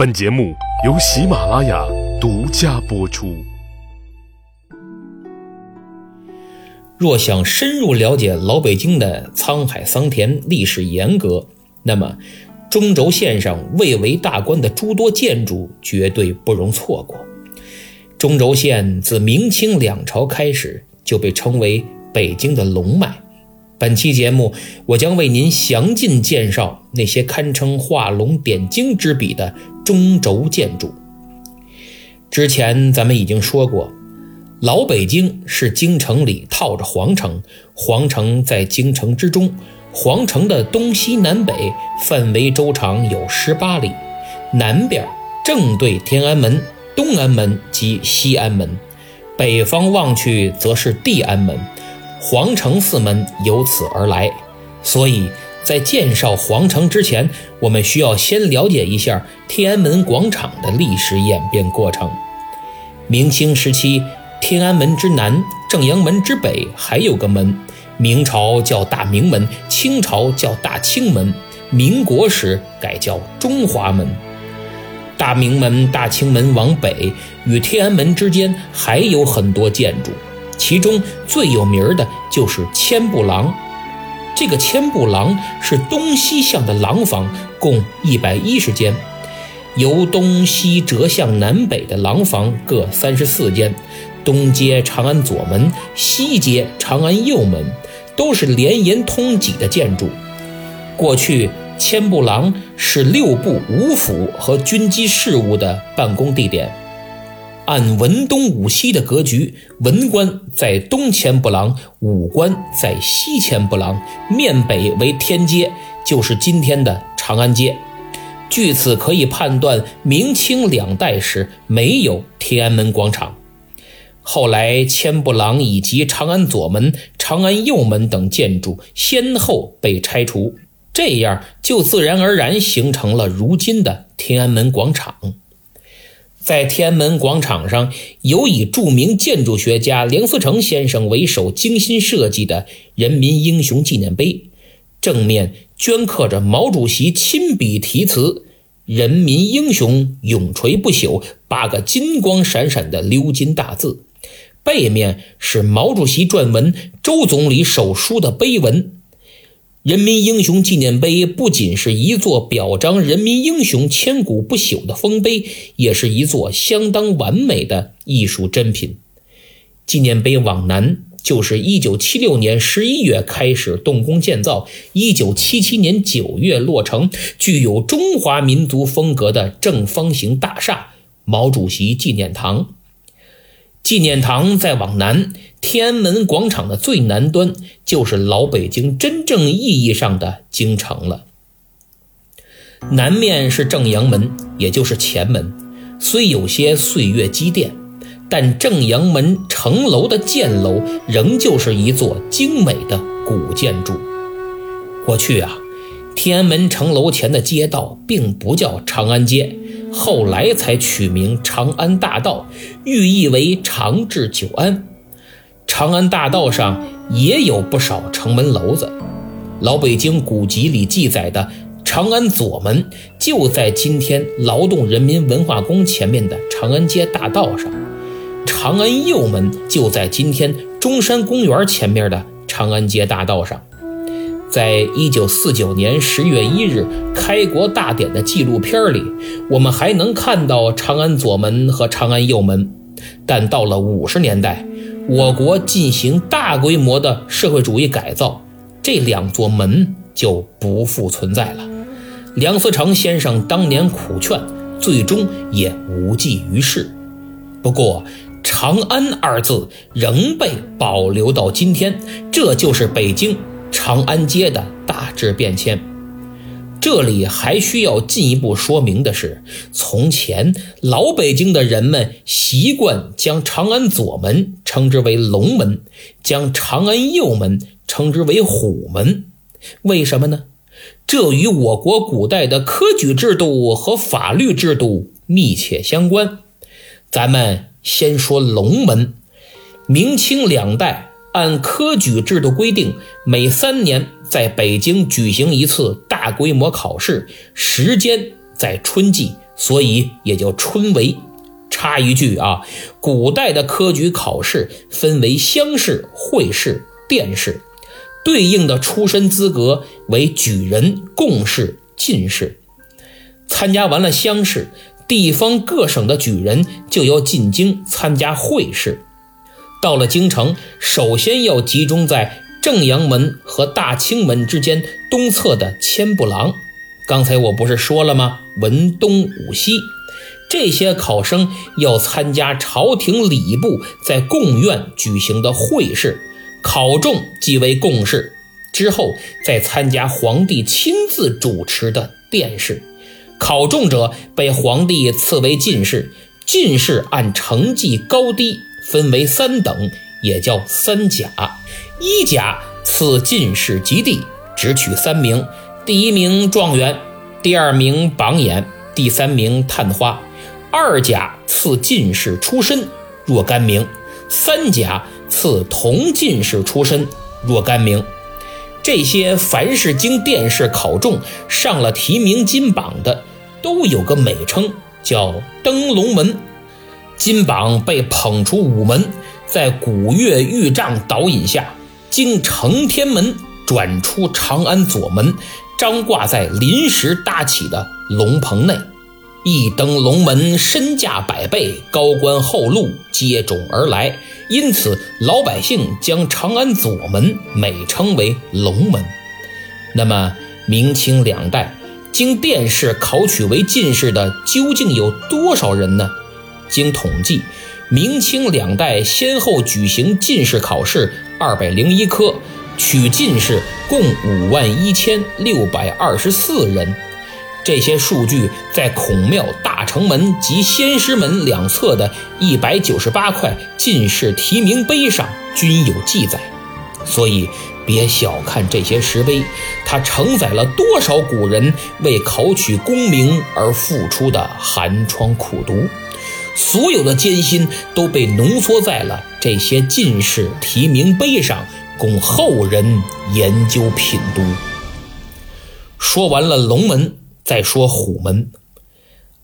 本节目由喜马拉雅独家播出。若想深入了解老北京的沧海桑田、历史沿革，那么中轴线上蔚为大观的诸多建筑绝对不容错过。中轴线自明清两朝开始就被称为北京的龙脉。本期节目，我将为您详尽介绍那些堪称画龙点睛之笔的中轴建筑。之前咱们已经说过，老北京是京城里套着皇城，皇城在京城之中，皇城的东西南北范围周长有十八里，南边正对天安门、东安门及西安门，北方望去则是地安门。皇城四门由此而来，所以在介绍皇城之前，我们需要先了解一下天安门广场的历史演变过程。明清时期，天安门之南、正阳门之北还有个门，明朝叫大明门，清朝叫大清门，民国时改叫中华门。大明门、大清门往北与天安门之间还有很多建筑。其中最有名的就是千步廊，这个千步廊是东西向的廊房，共一百一十间，由东西折向南北的廊房各三十四间，东接长安左门，西接长安右门，都是连延通脊的建筑。过去千步廊是六部五府和军机事务的办公地点。按文东武西的格局，文官在东千步廊，武官在西千步廊，面北为天街，就是今天的长安街。据此可以判断，明清两代时没有天安门广场。后来，千步廊以及长安左门、长安右门等建筑先后被拆除，这样就自然而然形成了如今的天安门广场。在天安门广场上，有以著名建筑学家梁思成先生为首精心设计的人民英雄纪念碑，正面镌刻着毛主席亲笔题词“人民英雄永垂不朽”八个金光闪闪的鎏金大字，背面是毛主席撰文、周总理手书的碑文。人民英雄纪念碑不仅是一座表彰人民英雄千古不朽的丰碑，也是一座相当完美的艺术珍品。纪念碑往南就是1976年11月开始动工建造，1977年9月落成，具有中华民族风格的正方形大厦——毛主席纪念堂。纪念堂再往南，天安门广场的最南端就是老北京真正意义上的京城了。南面是正阳门，也就是前门，虽有些岁月积淀，但正阳门城楼的箭楼仍旧是一座精美的古建筑。过去啊，天安门城楼前的街道并不叫长安街。后来才取名长安大道，寓意为长治久安。长安大道上也有不少城门楼子。老北京古籍里记载的长安左门就在今天劳动人民文化宫前面的长安街大道上，长安右门就在今天中山公园前面的长安街大道上。在一九四九年十月一日开国大典的纪录片里，我们还能看到长安左门和长安右门。但到了五十年代，我国进行大规模的社会主义改造，这两座门就不复存在了。梁思成先生当年苦劝，最终也无济于事。不过，“长安”二字仍被保留到今天，这就是北京。长安街的大致变迁，这里还需要进一步说明的是，从前老北京的人们习惯将长安左门称之为龙门，将长安右门称之为虎门。为什么呢？这与我国古代的科举制度和法律制度密切相关。咱们先说龙门，明清两代。按科举制度规定，每三年在北京举行一次大规模考试，时间在春季，所以也叫春闱。插一句啊，古代的科举考试分为乡试、会试、殿试，对应的出身资格为举人、贡士、进士。参加完了乡试，地方各省的举人就要进京参加会试。到了京城，首先要集中在正阳门和大清门之间东侧的千步廊。刚才我不是说了吗？文东武西。这些考生要参加朝廷礼部在贡院举行的会试，考中即为贡士，之后再参加皇帝亲自主持的殿试，考中者被皇帝赐为进士。进士按成绩高低分为三等，也叫三甲。一甲赐进士及第，只取三名：第一名状元，第二名榜眼，第三名探花。二甲赐进士出身若干名，三甲赐同进士出身若干名。这些凡是经殿试考中上了提名金榜的，都有个美称，叫登龙门。金榜被捧出午门，在古乐玉帐导引下，经承天门转出长安左门，张挂在临时搭起的龙棚内。一登龙门，身价百倍，高官厚禄接踵而来，因此老百姓将长安左门美称为龙门。那么，明清两代经殿试考取为进士的究竟有多少人呢？经统计，明清两代先后举行进士考试二百零一科，取进士共五万一千六百二十四人。这些数据在孔庙大成门及先师门两侧的一百九十八块进士提名碑上均有记载，所以别小看这些石碑，它承载了多少古人为考取功名而付出的寒窗苦读，所有的艰辛都被浓缩在了这些进士提名碑上，供后人研究品读。说完了龙门。再说虎门，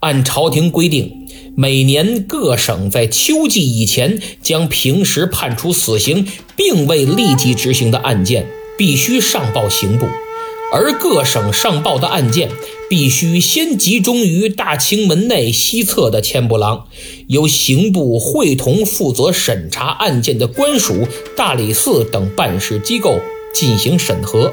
按朝廷规定，每年各省在秋季以前将平时判处死刑并未立即执行的案件，必须上报刑部，而各省上报的案件必须先集中于大清门内西侧的千步廊，由刑部会同负责审查案件的官署、大理寺等办事机构进行审核。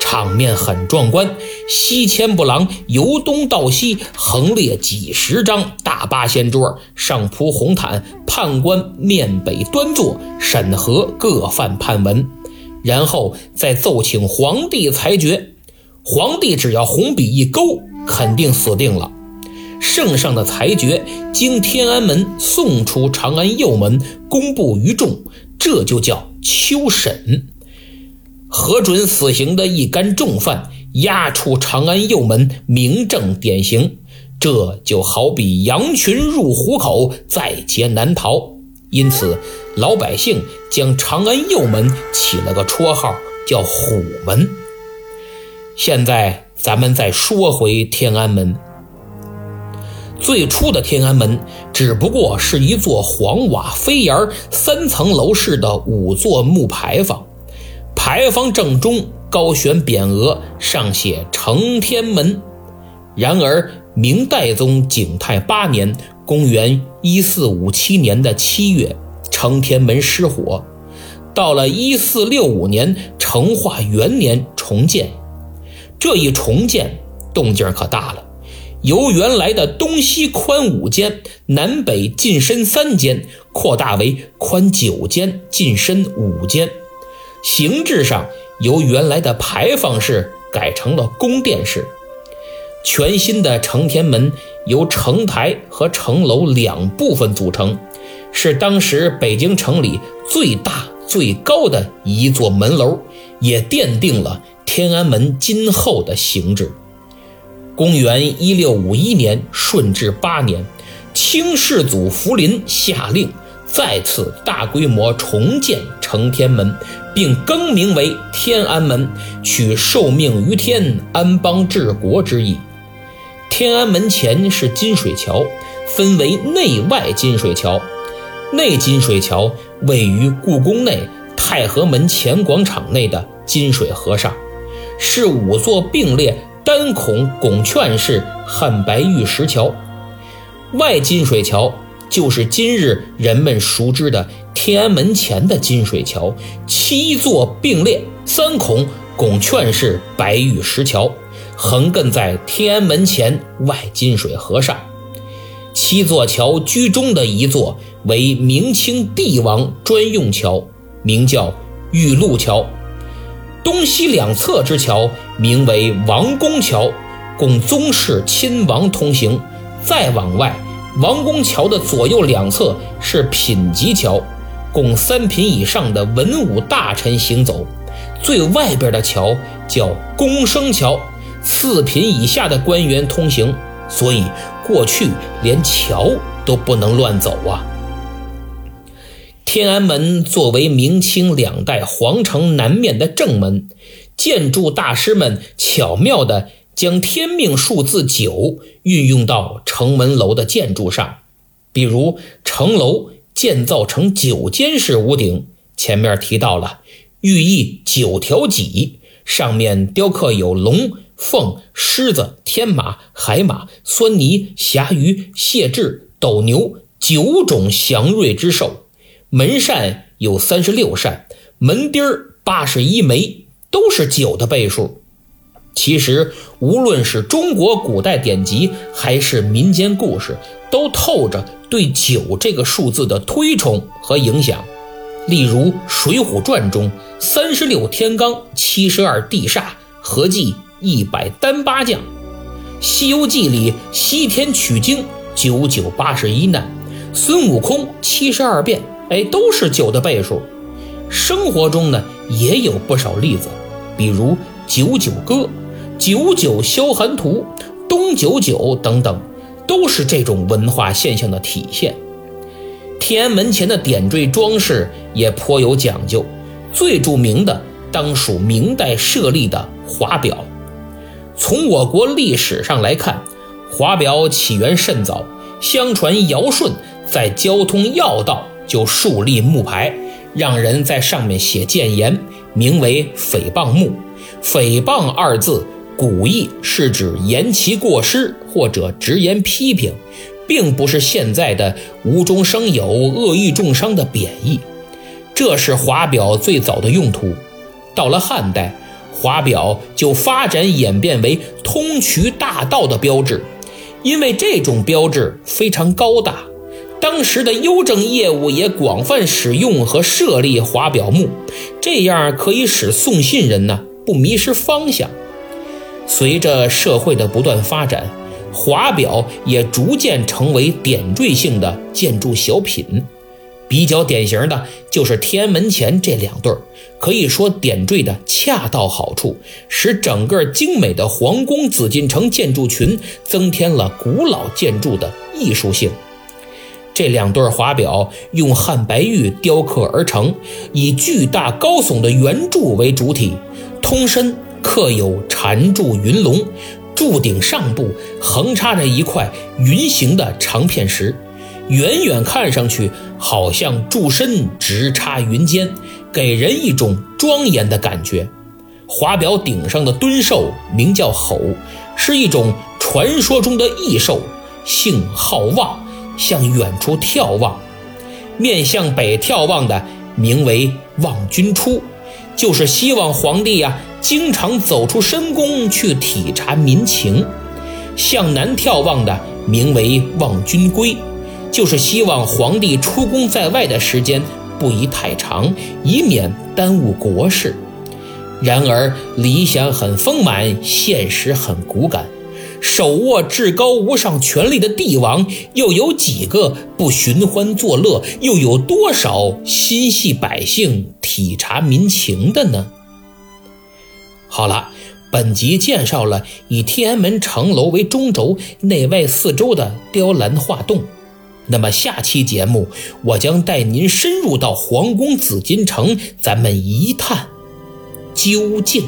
场面很壮观，西千步廊由东到西横列几十张大八仙桌，上铺红毯，判官面北端坐，审核各犯判文，然后再奏请皇帝裁决。皇帝只要红笔一勾，肯定死定了。圣上的裁决经天安门送出长安右门，公布于众，这就叫秋审。核准死刑的一干重犯押出长安右门，明正典刑。这就好比羊群入虎口，在劫难逃。因此，老百姓将长安右门起了个绰号，叫虎门。现在咱们再说回天安门。最初的天安门只不过是一座黄瓦飞檐、三层楼式的五座木牌坊。牌坊正中高悬匾额，上写“承天门”。然而，明代宗景泰八年（公元1457年的七月），承天门失火。到了1465年成化元年重建，这一重建动静可大了，由原来的东西宽五间、南北进深三间，扩大为宽九间、进深五间。形制上由原来的牌坊式改成了宫殿式，全新的承天门由城台和城楼两部分组成，是当时北京城里最大最高的一座门楼，也奠定了天安门今后的形制。公元一六五一年顺治八年，清世祖福临下令再次大规模重建承天门。并更名为天安门，取受命于天、安邦治国之意。天安门前是金水桥，分为内外金水桥。内金水桥位于故宫内太和门前广场内的金水河上，是五座并列单孔拱券式汉白玉石桥。外金水桥就是今日人们熟知的天安门前的金水桥，七座并列三孔拱券式白玉石桥，横亘在天安门前外金水河上。七座桥居中的一座为明清帝王专用桥，名叫玉露桥。东西两侧之桥名为王宫桥，供宗室亲王通行。再往外，王宫桥的左右两侧是品级桥，供三品以上的文武大臣行走。最外边的桥叫宫升桥，四品以下的官员通行。所以。过去连桥都不能乱走啊！天安门作为明清两代皇城南面的正门，建筑大师们巧妙地将天命数字九运用到城门楼的建筑上。比如城楼建造成九间式屋顶，前面提到了寓意九条脊，上面雕刻有龙。凤、狮子、天马、海马、狻猊、侠鱼、蟹豸、斗牛九种祥瑞之兽，门扇有三十六扇，门钉儿八十一枚，都是九的倍数。其实，无论是中国古代典籍还是民间故事，都透着对九这个数字的推崇和影响。例如《水浒传》中三十六天罡，七十二地煞，合计。一百单八将，《西游记》里西天取经九九八十一难，孙悟空七十二变，哎，都是九的倍数。生活中呢也有不少例子，比如九九歌、九九消寒图、东九九等等，都是这种文化现象的体现。天安门前的点缀装饰也颇有讲究，最著名的当属明代设立的华表。从我国历史上来看，华表起源甚早。相传尧舜在交通要道就树立木牌，让人在上面写谏言，名为“诽谤木”。诽谤二字，古意是指言其过失或者直言批评，并不是现在的无中生有、恶意重伤的贬义。这是华表最早的用途。到了汉代。华表就发展演变为通衢大道的标志，因为这种标志非常高大，当时的邮政业务也广泛使用和设立华表木，这样可以使送信人呢不迷失方向。随着社会的不断发展，华表也逐渐成为点缀性的建筑小品。比较典型的就是天安门前这两对儿，可以说点缀的恰到好处，使整个精美的皇宫紫禁城建筑群增添了古老建筑的艺术性。这两对华表用汉白玉雕刻而成，以巨大高耸的圆柱为主体，通身刻有缠柱云龙，柱顶上部横插着一块云形的长片石。远远看上去，好像柱身直插云间，给人一种庄严的感觉。华表顶上的敦兽名叫吼，是一种传说中的异兽，性好望，向远处眺望。面向北眺望的名为望君出，就是希望皇帝呀经常走出深宫去体察民情。向南眺望的名为望君归。就是希望皇帝出宫在外的时间不宜太长，以免耽误国事。然而理想很丰满，现实很骨感。手握至高无上权力的帝王，又有几个不寻欢作乐？又有多少心系百姓、体察民情的呢？好了，本集介绍了以天安门城楼为中轴，内外四周的雕栏画栋。那么下期节目，我将带您深入到皇宫紫禁城，咱们一探究竟。